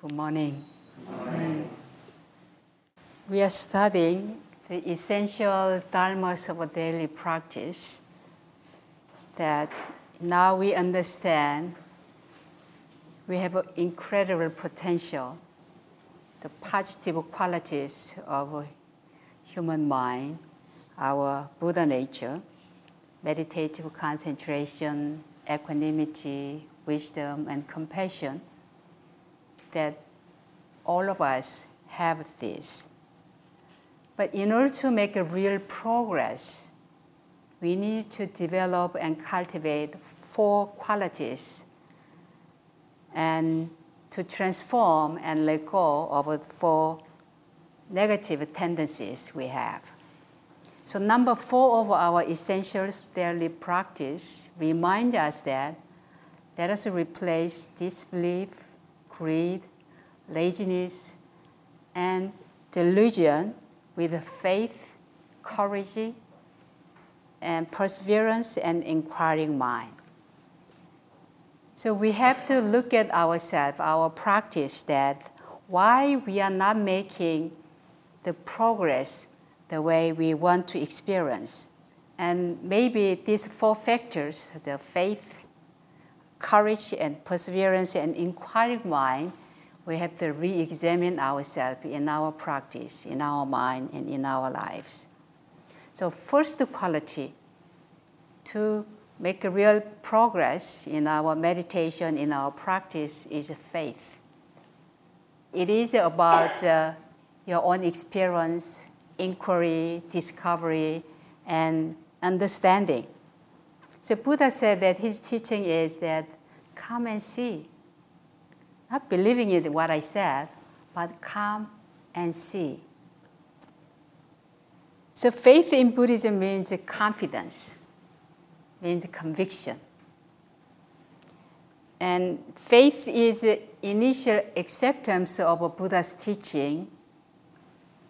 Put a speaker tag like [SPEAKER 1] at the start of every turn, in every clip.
[SPEAKER 1] Good morning. Mm. We are studying the essential dharmas of a daily practice that now we understand we have incredible potential, the positive qualities of human mind, our Buddha nature, meditative concentration, equanimity, wisdom, and compassion, that all of us have this. But in order to make a real progress, we need to develop and cultivate four qualities and to transform and let go of the four negative tendencies we have. So, number four of our essential daily practice remind us that let us replace disbelief, greed, laziness, and delusion with faith, courage, and perseverance and inquiring mind. So we have to look at ourselves, our practice, that why we are not making the progress the way we want to experience. And maybe these four factors the faith, courage, and perseverance and inquiring mind we have to re examine ourselves in our practice, in our mind, and in our lives. So, first quality to make a real progress in our meditation, in our practice, is faith. It is about uh, your own experience, inquiry, discovery, and understanding. So Buddha said that his teaching is that come and see. Not believing in what I said, but come and see. So faith in Buddhism means confidence, means conviction. And faith is initial acceptance of Buddha's teaching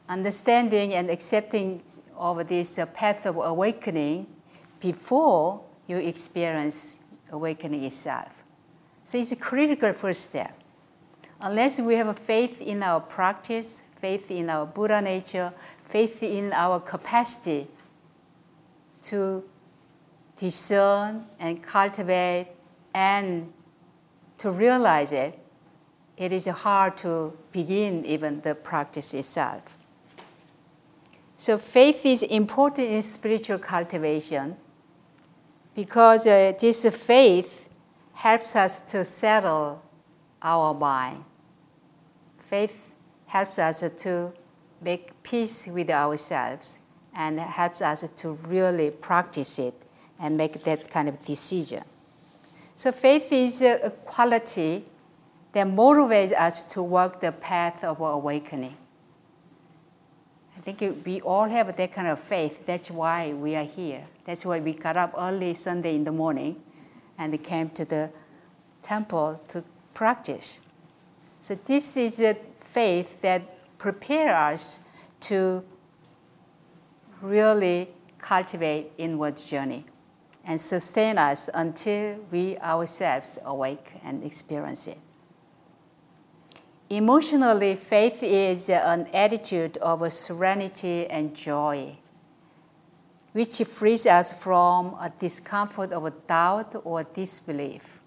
[SPEAKER 1] understanding and accepting of this path of awakening before you experience awakening itself. So it's a critical first step. Unless we have faith in our practice, faith in our Buddha nature, faith in our capacity to discern and cultivate and to realize it, it is hard to begin even the practice itself. So faith is important in spiritual cultivation because uh, this faith helps us to settle our mind. Faith helps us to make peace with ourselves and helps us to really practice it and make that kind of decision. So faith is a quality that motivates us to walk the path of awakening. I think we all have that kind of faith. That's why we are here. That's why we got up early Sunday in the morning and came to the temple to practice. So this is a faith that prepares us to really cultivate inward journey and sustain us until we ourselves awake and experience it. Emotionally, faith is an attitude of serenity and joy, which frees us from a discomfort of doubt or disbelief.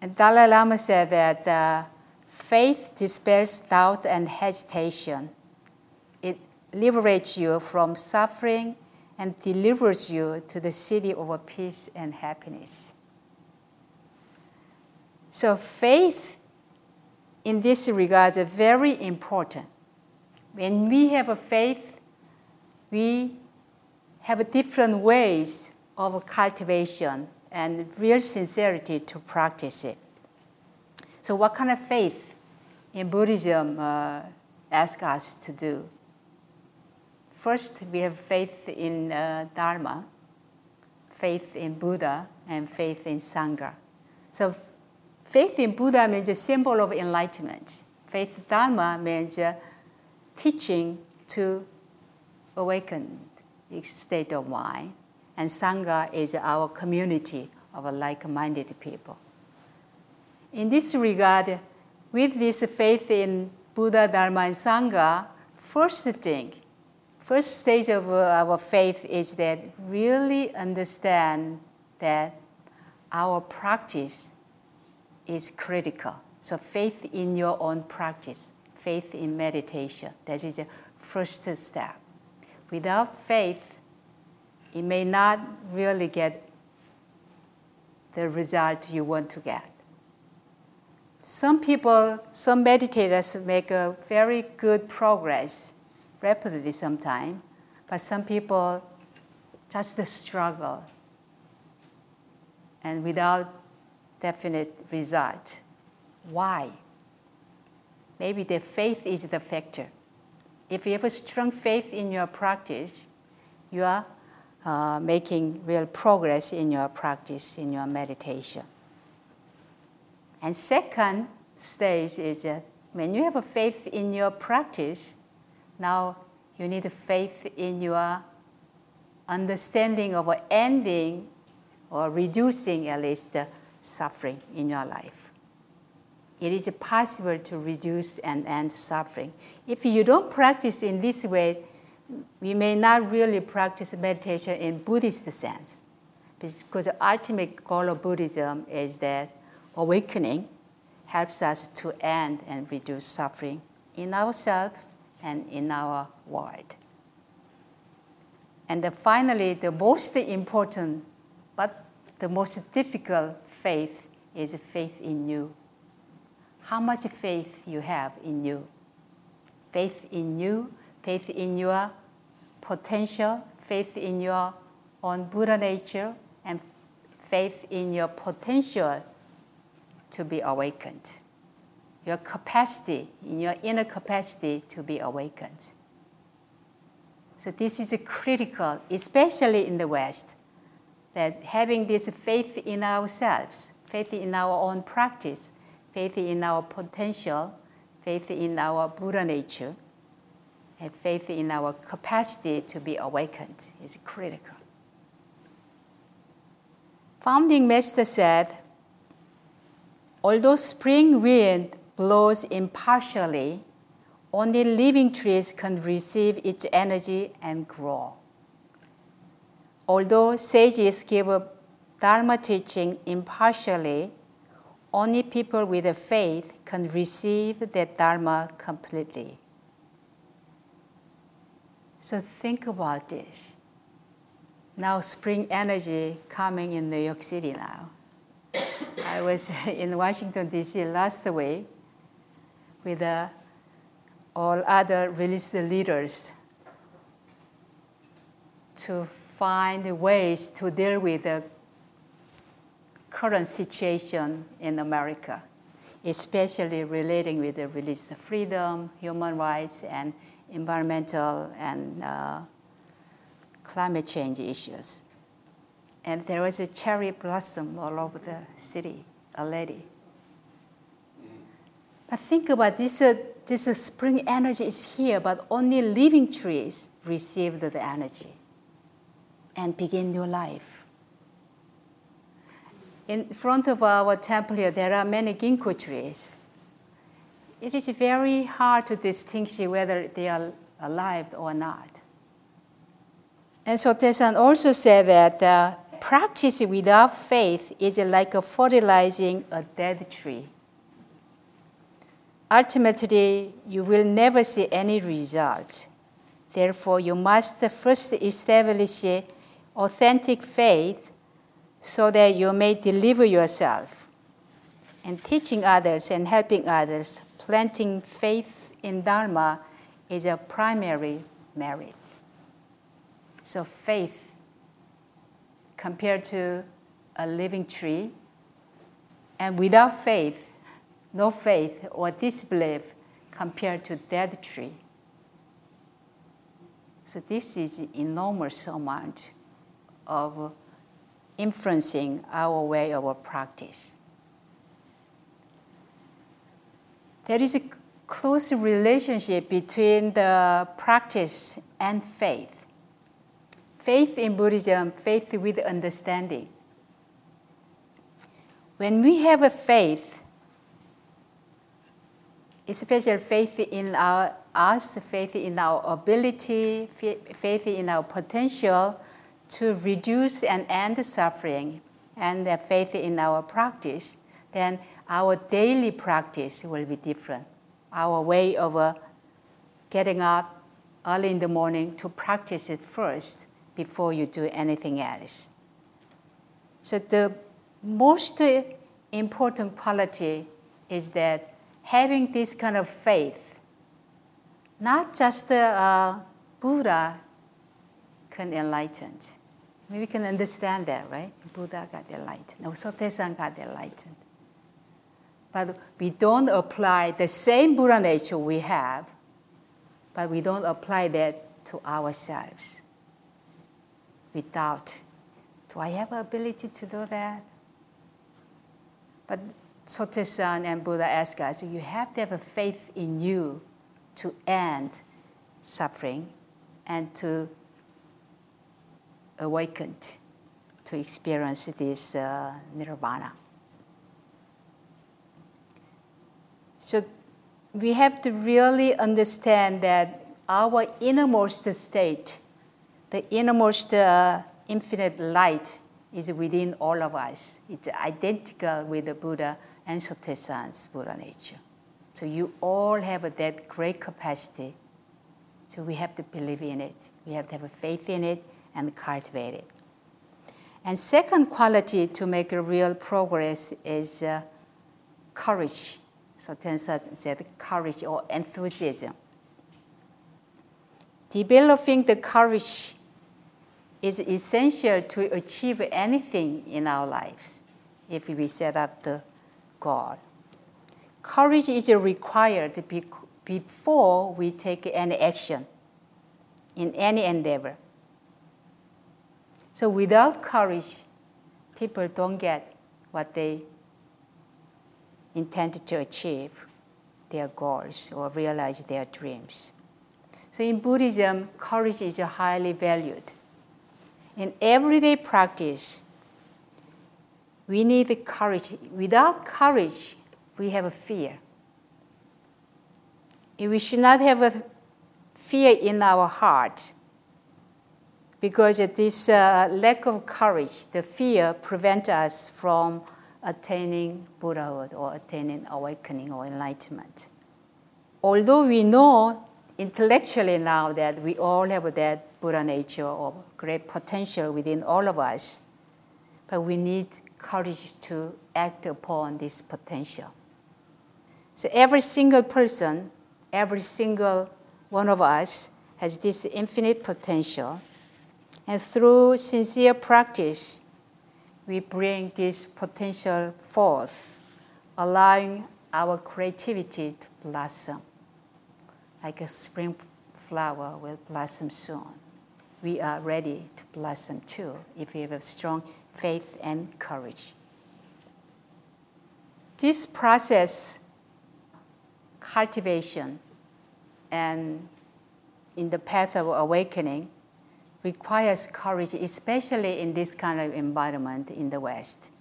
[SPEAKER 1] And Dalai Lama said that uh, faith dispels doubt and hesitation. It liberates you from suffering and delivers you to the city of peace and happiness. So, faith in this regard very important. When we have a faith, we have different ways of cultivation and real sincerity to practice it. So, what kind of faith in Buddhism uh, ask us to do? First, we have faith in uh, Dharma, faith in Buddha, and faith in Sangha. So, Faith in Buddha means a symbol of enlightenment. Faith Dharma means teaching to awaken state of mind. And Sangha is our community of like minded people. In this regard, with this faith in Buddha, Dharma, and Sangha, first thing, first stage of our faith is that really understand that our practice is critical. So faith in your own practice, faith in meditation, that is the first step. Without faith, it may not really get the result you want to get. Some people, some meditators make a very good progress rapidly sometimes, but some people just struggle and without definite result. Why? Maybe the faith is the factor. If you have a strong faith in your practice, you are uh, making real progress in your practice, in your meditation. And second stage is uh, when you have a faith in your practice, now you need faith in your understanding of ending or reducing at least suffering in your life. It is possible to reduce and end suffering. If you don't practice in this way, we may not really practice meditation in Buddhist sense. Because the ultimate goal of Buddhism is that awakening helps us to end and reduce suffering in ourselves and in our world. And finally, the most important but the most difficult faith is faith in you. How much faith you have in you? Faith in you, faith in your potential, faith in your own Buddha nature, and faith in your potential to be awakened. Your capacity, in your inner capacity to be awakened. So, this is critical, especially in the West, that having this faith in ourselves, faith in our own practice, faith in our potential, faith in our Buddha nature, and faith in our capacity to be awakened is critical. Founding Master said, although spring wind blows impartially, only living trees can receive its energy and grow. Although sages give Dharma teaching impartially, only people with a faith can receive that Dharma completely. So think about this. Now, spring energy coming in New York City now. I was in Washington, D.C. last week with uh, all other religious leaders to find ways to deal with the current situation in America, especially relating with the religious freedom, human rights, and environmental and uh, climate change issues. And there was a cherry blossom all over the city already. But think about this, uh, this uh, spring energy is here, but only living trees receive the energy and begin new life. In front of our temple here, there are many ginkgo trees it is very hard to distinguish whether they are alive or not. And so Tessan also said that uh, practice without faith is like fertilizing a dead tree. Ultimately, you will never see any result. Therefore, you must first establish authentic faith so that you may deliver yourself. And teaching others and helping others planting faith in Dharma is a primary merit. So, faith compared to a living tree, and without faith, no faith or disbelief compared to dead tree. So this is enormous amount of influencing our way of practice. there is a close relationship between the practice and faith. Faith in Buddhism, faith with understanding. When we have a faith, especially faith in our us, faith in our ability, faith in our potential to reduce and end suffering, and the faith in our practice, then our daily practice will be different. Our way of uh, getting up early in the morning to practice it first before you do anything else. So the most important quality is that having this kind of faith, not just uh, Buddha can enlighten. We can understand that, right? Buddha got enlightened. No, Sotaesan got enlightened. But we don't apply the same Buddha nature we have, but we don't apply that to ourselves. Without, do I have ability to do that? But Sotaesan and Buddha ask us, you have to have a faith in you to end suffering and to awaken to experience this uh, nirvana. So we have to really understand that our innermost state, the innermost uh, infinite light, is within all of us. It's identical with the Buddha and Sotaesan's Buddha nature. So you all have that great capacity. So we have to believe in it. We have to have a faith in it and cultivate it. And second quality to make a real progress is uh, courage. So Tensa said courage or enthusiasm. Developing the courage is essential to achieve anything in our lives if we set up the goal. Courage is required before we take any action in any endeavor. So without courage, people don't get what they intend to achieve, their goals, or realize their dreams. So in Buddhism, courage is highly valued. In everyday practice, we need the courage. Without courage, we have a fear. We should not have a fear in our heart because this uh, lack of courage, the fear, prevents us from attaining Buddhahood or attaining awakening or enlightenment. Although we know intellectually now that we all have that Buddha nature or great potential within all of us, but we need courage to act upon this potential. So every single person, every single one of us has this infinite potential. And through sincere practice, we bring this potential forth, allowing our creativity to blossom. Like a spring flower will blossom soon. We are ready to blossom too if we have strong faith, and courage. This process, cultivation, and in the path of awakening, requires courage, especially in this kind of environment in the West.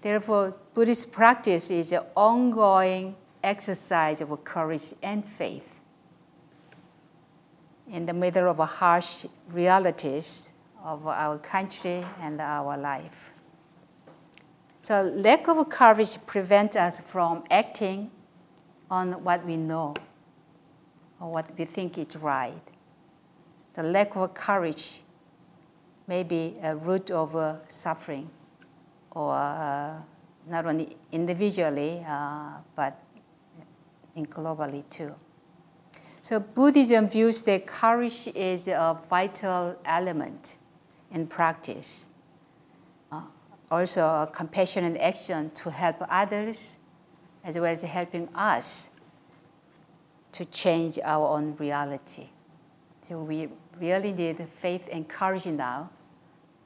[SPEAKER 1] Therefore, Buddhist practice is an ongoing exercise of courage and faith. In the middle of harsh realities, of our country and our life. So lack of courage prevents us from acting on what we know or what we think is right. The lack of courage may be a root of uh, suffering, or uh, not only individually, uh, but in globally too. So Buddhism views that courage is a vital element in practice. Uh, also, a compassionate action to help others, as well as helping us to change our own reality. So we really need faith and courage now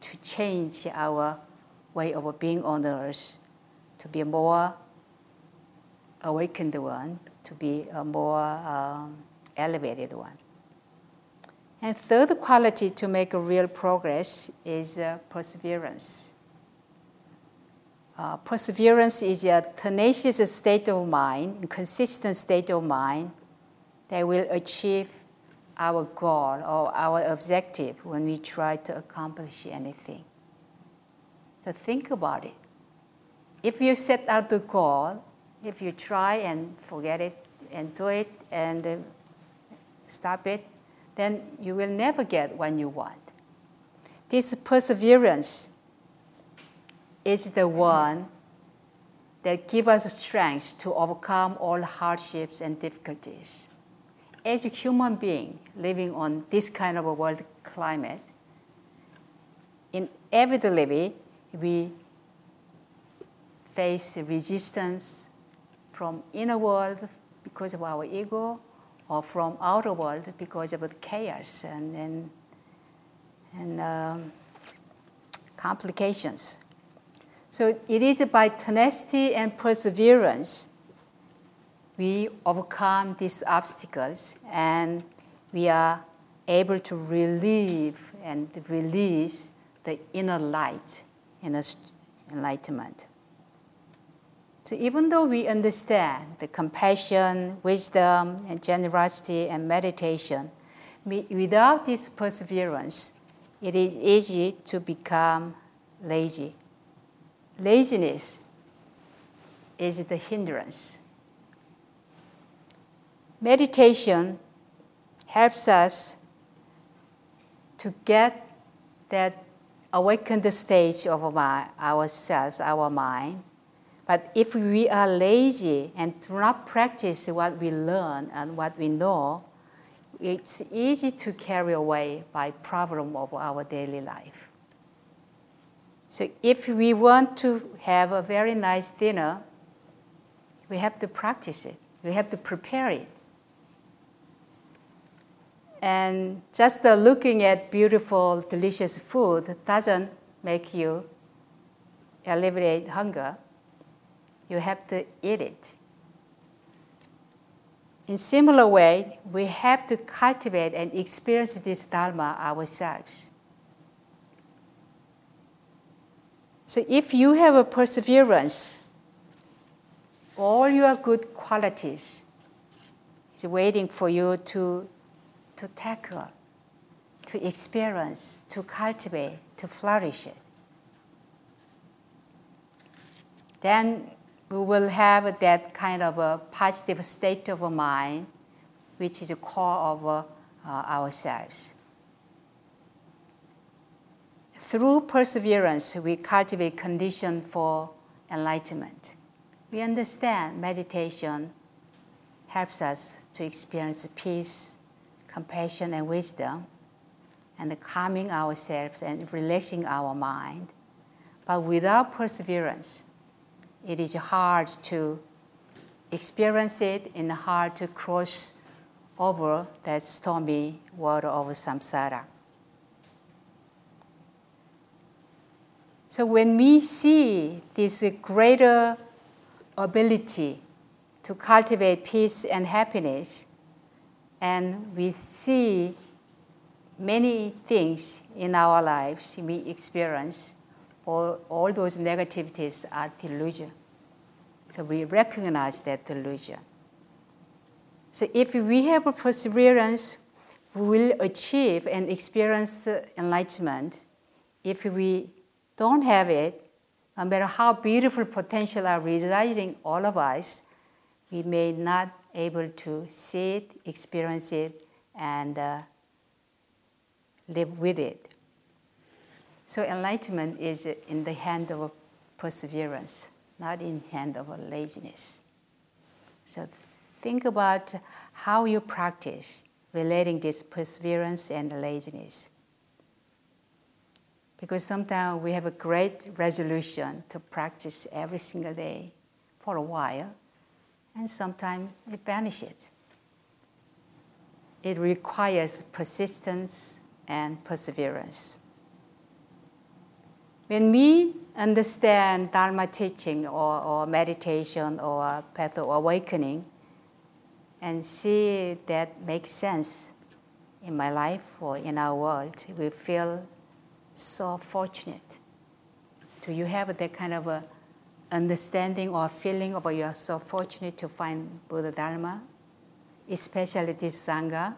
[SPEAKER 1] to change our way of being on the earth, to be a more awakened one, to be a more um, elevated one. And third quality to make a real progress is uh, perseverance. uh, perseverance is a tenacious state of mind, consistent state of mind that will achieve our goal or our objective when we try to accomplish anything. So think about it. If you set out the goal, if you try and forget it and do it and uh, stop it, then you will never get what you want. This perseverance is the one that gives us strength to overcome all hardships and difficulties. As a human being living on this kind of a world climate, inevitably we face resistance from inner world because of our ego or from outer world because of the chaos and, and, and um, complications. So it is by tenacity and perseverance we overcome these obstacles and we are able to relieve and release the inner light in enlightenment. So even though we understand the compassion, wisdom, and generosity and meditation, without this perseverance, it is easy to become lazy laziness is the hindrance. Meditation helps us to get that awakened stage of our, ourselves, our mind. But if we are lazy and do not practice what we learn and what we know, it's easy to carry away by problem of our daily life. So if we want to have a very nice dinner, we have to practice it. We have to prepare it. And just looking at beautiful, delicious food doesn't make you alleviate hunger. You have to eat it. In similar way, we have to cultivate and experience this dharma ourselves. So if you have a perseverance, all your good qualities is waiting for you to, to tackle, to experience, to cultivate, to flourish it. Then we will have that kind of a positive state of mind, which is the core of uh, ourselves. Through perseverance, we cultivate condition for enlightenment. We understand meditation helps us to experience peace, compassion, and wisdom, and calming ourselves and relaxing our mind. But without perseverance, it is hard to experience it and hard to cross over that stormy water of samsara. So when we see this greater ability to cultivate peace and happiness, and we see many things in our lives we experience, all, all those negativities are delusion. So we recognize that delusion. So if we have a perseverance, we will achieve and experience enlightenment if we don't have it, no matter how beautiful potential are residing all of us, we may not able to see it, experience it, and uh, live with it. So enlightenment is in the hand of perseverance, not in hand of laziness. So think about how you practice relating this perseverance and laziness. Because sometimes we have a great resolution to practice every single day for a while, and sometimes it vanishes. It requires persistence and perseverance. When we understand Dharma teaching or, or meditation or path of awakening and see that makes sense in my life or in our world, we feel so fortunate. Do you have that kind of a understanding or feeling of you are so fortunate to find Buddha Dharma, especially this Sangha.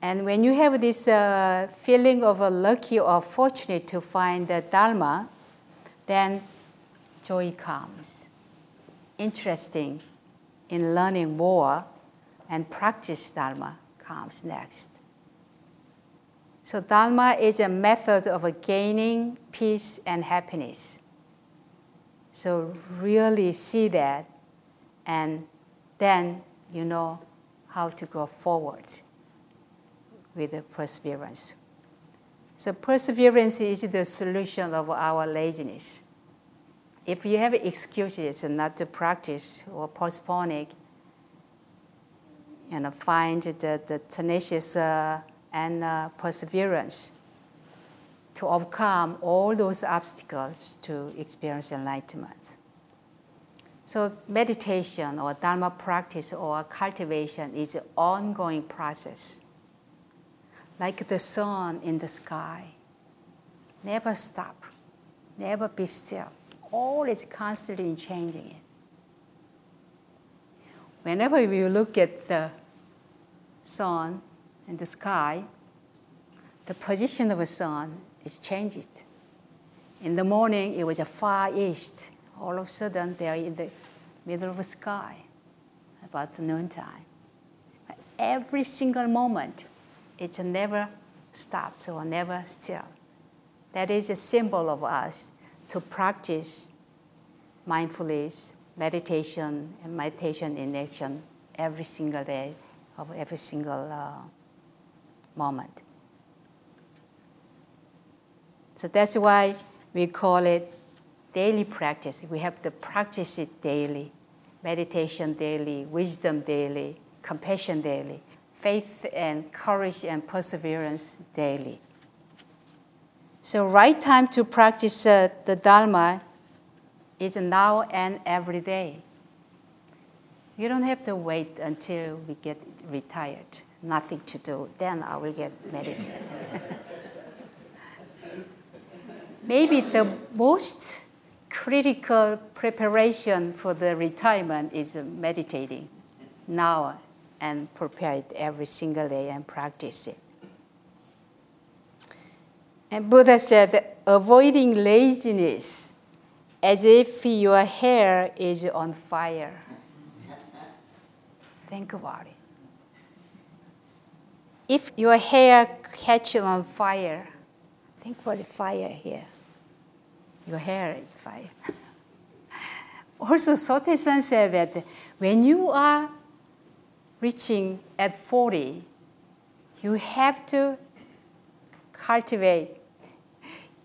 [SPEAKER 1] And when you have this uh, feeling of a lucky or fortunate to find the Dharma, then joy comes. Interesting in learning more and practice Dharma comes next. So, Dharma is a method of gaining peace and happiness. So, really see that, and then you know how to go forward with the perseverance. So, perseverance is the solution of our laziness. If you have excuses not to practice or postpone it, you know, find the, the tenacious uh, and uh, perseverance to overcome all those obstacles to experience enlightenment. So, meditation or Dharma practice or cultivation is an ongoing process. Like the sun in the sky, never stop, never be still, always constantly changing it. Whenever you look at the sun in the sky, the position of the sun is changed. In the morning, it was a far east. All of a sudden, they are in the middle of the sky, about noontime. Every single moment, it never stops or never still. That is a symbol of us to practice mindfulness, meditation, and meditation in action every single day of every single uh, moment. So that's why we call it daily practice. We have to practice it daily meditation daily, wisdom daily, compassion daily, faith and courage and perseverance daily. So, right time to practice uh, the Dharma is now and every day. You don't have to wait until we get retired, nothing to do, then I will get meditated. Maybe the most critical preparation for the retirement is meditating now and prepare it every single day and practice it. And Buddha said, avoiding laziness as if your hair is on fire. Think about it. If your hair catches on fire, think about the fire here. Your hair is fire. also, Sotaesan said that when you are reaching at 40, you have to cultivate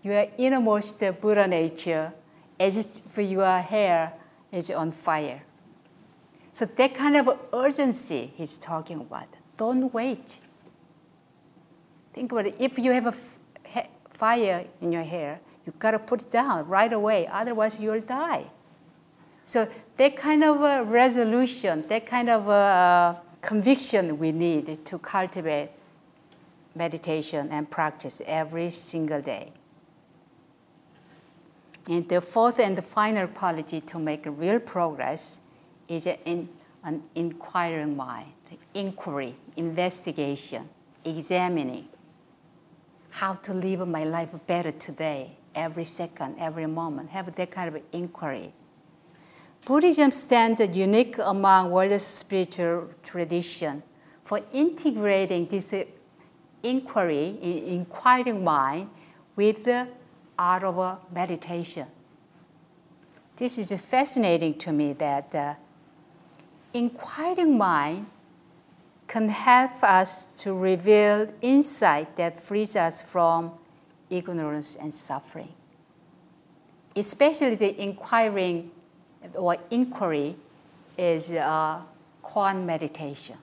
[SPEAKER 1] your innermost Buddha nature as if your hair is on fire. So that kind of urgency he's talking about. Don't wait. Think about it. If you have a fire in your hair, you gotta put it down right away, otherwise you'll die. So that kind of a resolution, that kind of a conviction we need to cultivate meditation and practice every single day. And the fourth and the final quality to make real progress is in, an inquiring mind, inquiry, investigation, examining how to live my life better today, every second, every moment, have that kind of inquiry. Buddhism stands unique among world spiritual tradition for integrating this inquiry, inquiring mind with the art of meditation. This is fascinating to me that uh, inquiring mind can help us to reveal insight that frees us from ignorance and suffering. Especially the inquiring or inquiry is uh, koan meditation.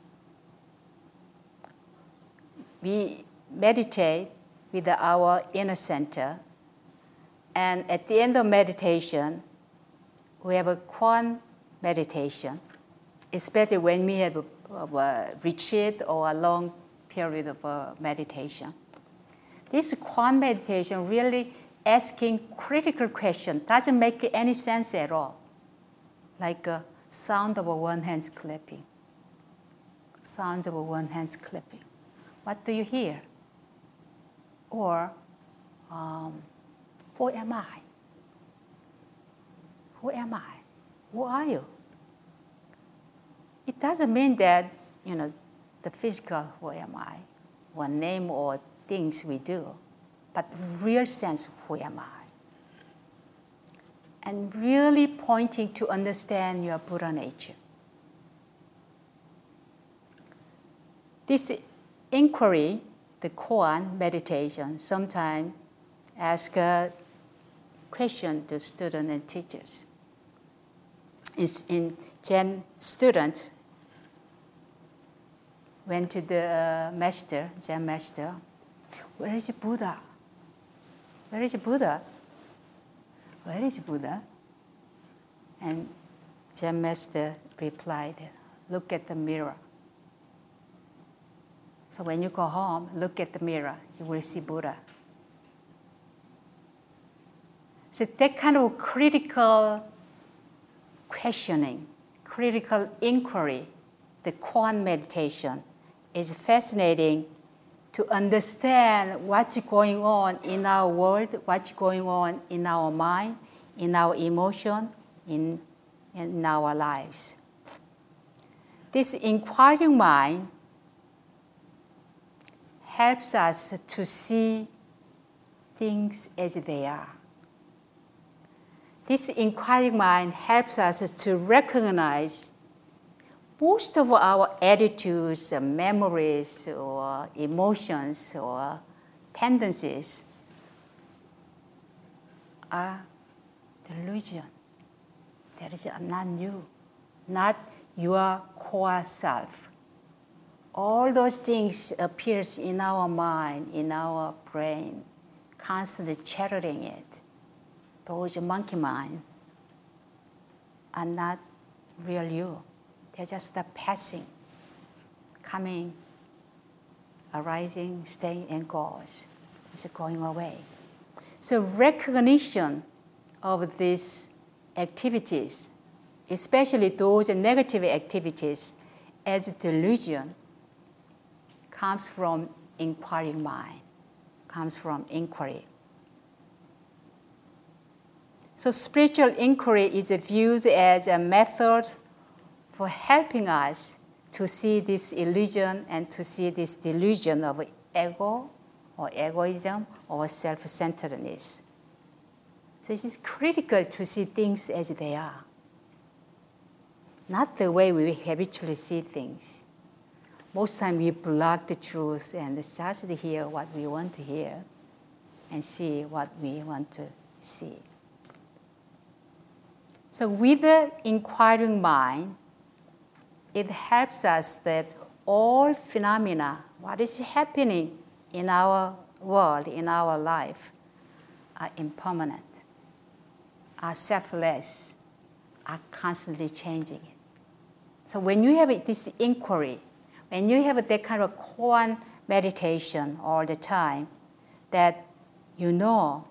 [SPEAKER 1] We meditate with our inner center, and at the end of meditation, we have a koan meditation especially when we have a, a retreat or a long period of uh, meditation. This koan meditation really asking critical question doesn't make any sense at all. Like a sound of a one hand clapping. Sounds of a one hand clapping. What do you hear? Or, um, who am I? Who am I? Who are you? It doesn't mean that, you know, the physical who am I, one name or things we do, but real sense of who am I? And really pointing to understand your Buddha nature. This inquiry, the koan meditation, sometimes ask a question to students and teachers. In, in Zen students went to the uh, master, Zen master, where is Buddha? Where is Buddha? Where is Buddha? And Zen master replied, look at the mirror. So when you go home, look at the mirror, you will see Buddha. So that kind of critical questioning, critical inquiry, the koan meditation is fascinating to understand what's going on in our world, what's going on in our mind, in our emotion, in, in our lives. This inquiring mind helps us to see things as they are. This inquiring mind helps us to recognize most of our attitudes, uh, memories, or emotions, or tendencies are delusion. That is not you, not your core self. All those things appears in our mind, in our brain, constantly chattering it. Those monkey mind are not real you. They're just passing, coming, arising, staying, and goes. It's going away. So recognition of these activities, especially those negative activities, as delusion, comes from inquiring mind, comes from inquiry. So spiritual inquiry is viewed as a method for helping us to see this illusion and to see this delusion of ego or egoism or self centeredness. So it is critical to see things as they are, not the way we habitually see things. Most time we block the truth and just hear what we want to hear and see what we want to see. So with the inquiring mind, it helps us that all phenomena, what is happening in our world, in our life, are impermanent are selfless, are constantly changing. So when you have this inquiry, when you have that kind of koan meditation all the time, that you know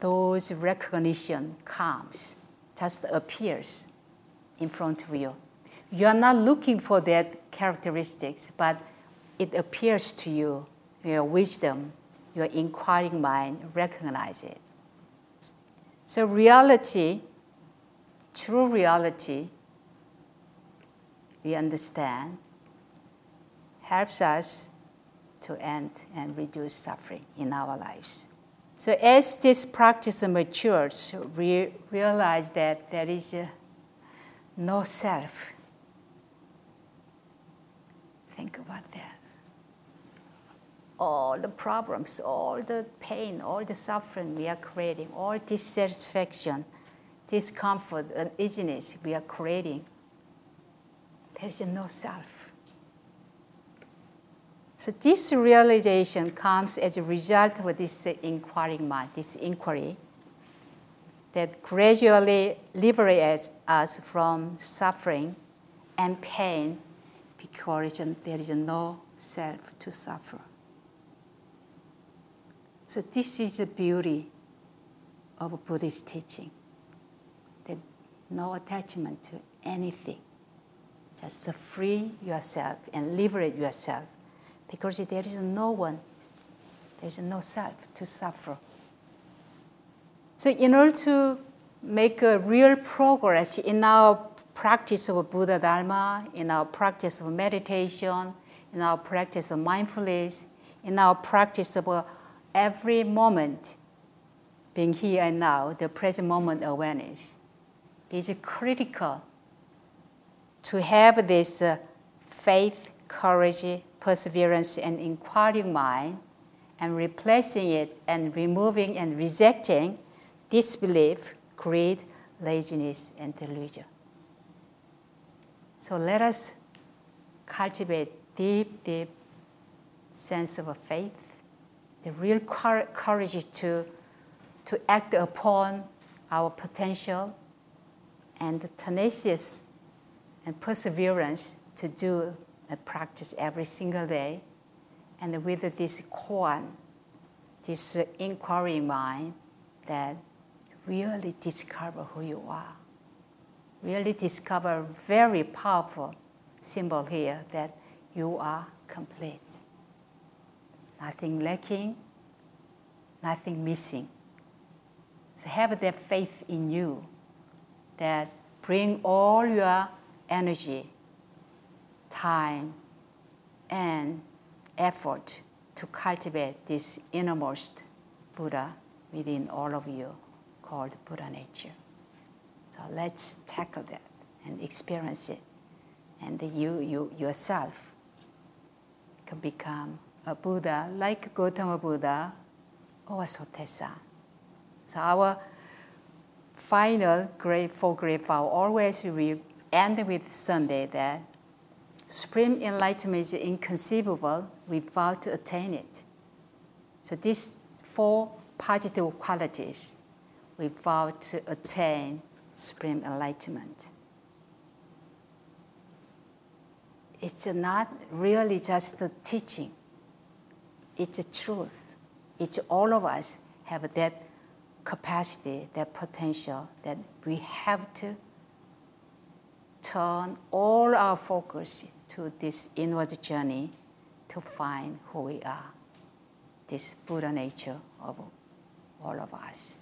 [SPEAKER 1] those recognition comes, just appears in front of you. You are not looking for that characteristics, but it appears to you, your wisdom, your inquiring mind recognize it. So, reality, true reality, we understand, helps us to end and reduce suffering in our lives. So, as this practice matures, we realize that there is uh, no self. Think about that all the problems, all the pain, all the suffering we are creating, all dissatisfaction, discomfort, and uneasiness we are creating, there is no self. So this realization comes as a result of this inquiring mind, this inquiry that gradually liberates us from suffering and pain there is no self to suffer. So this is the beauty of Buddhist teaching. That no attachment to anything. Just free yourself and liberate yourself because there is no one, there is no self to suffer. So, in order to make a real progress in our practice of Buddha Dharma, in our practice of meditation, in our practice of mindfulness, in our practice of uh, every moment being here and now, the present moment awareness, is critical to have this uh, faith, courage, perseverance, and inquiring mind, and replacing it and removing and rejecting disbelief, greed, laziness, and delusion. So let us cultivate deep, deep sense of faith, the real courage to, to act upon our potential, and tenacious and perseverance to do and practice every single day. And with this koan, this inquiry mind that really discover who you are really discover a very powerful symbol here that you are complete. Nothing lacking, nothing missing. So have that faith in you that bring all your energy, time, and effort to cultivate this innermost Buddha within all of you called Buddha nature. So let's tackle that and experience it. And you, you yourself can become a Buddha like Gautama Buddha or a Sotesa. So our final great four great vow always we end with Sunday that supreme enlightenment is inconceivable. We vow to attain it. So these four positive qualities we vow to attain supreme enlightenment. It's not really just a teaching, it's a truth. It's all of us have that capacity, that potential that we have to turn all our focus to this inward journey to find who we are, this Buddha nature of all of us.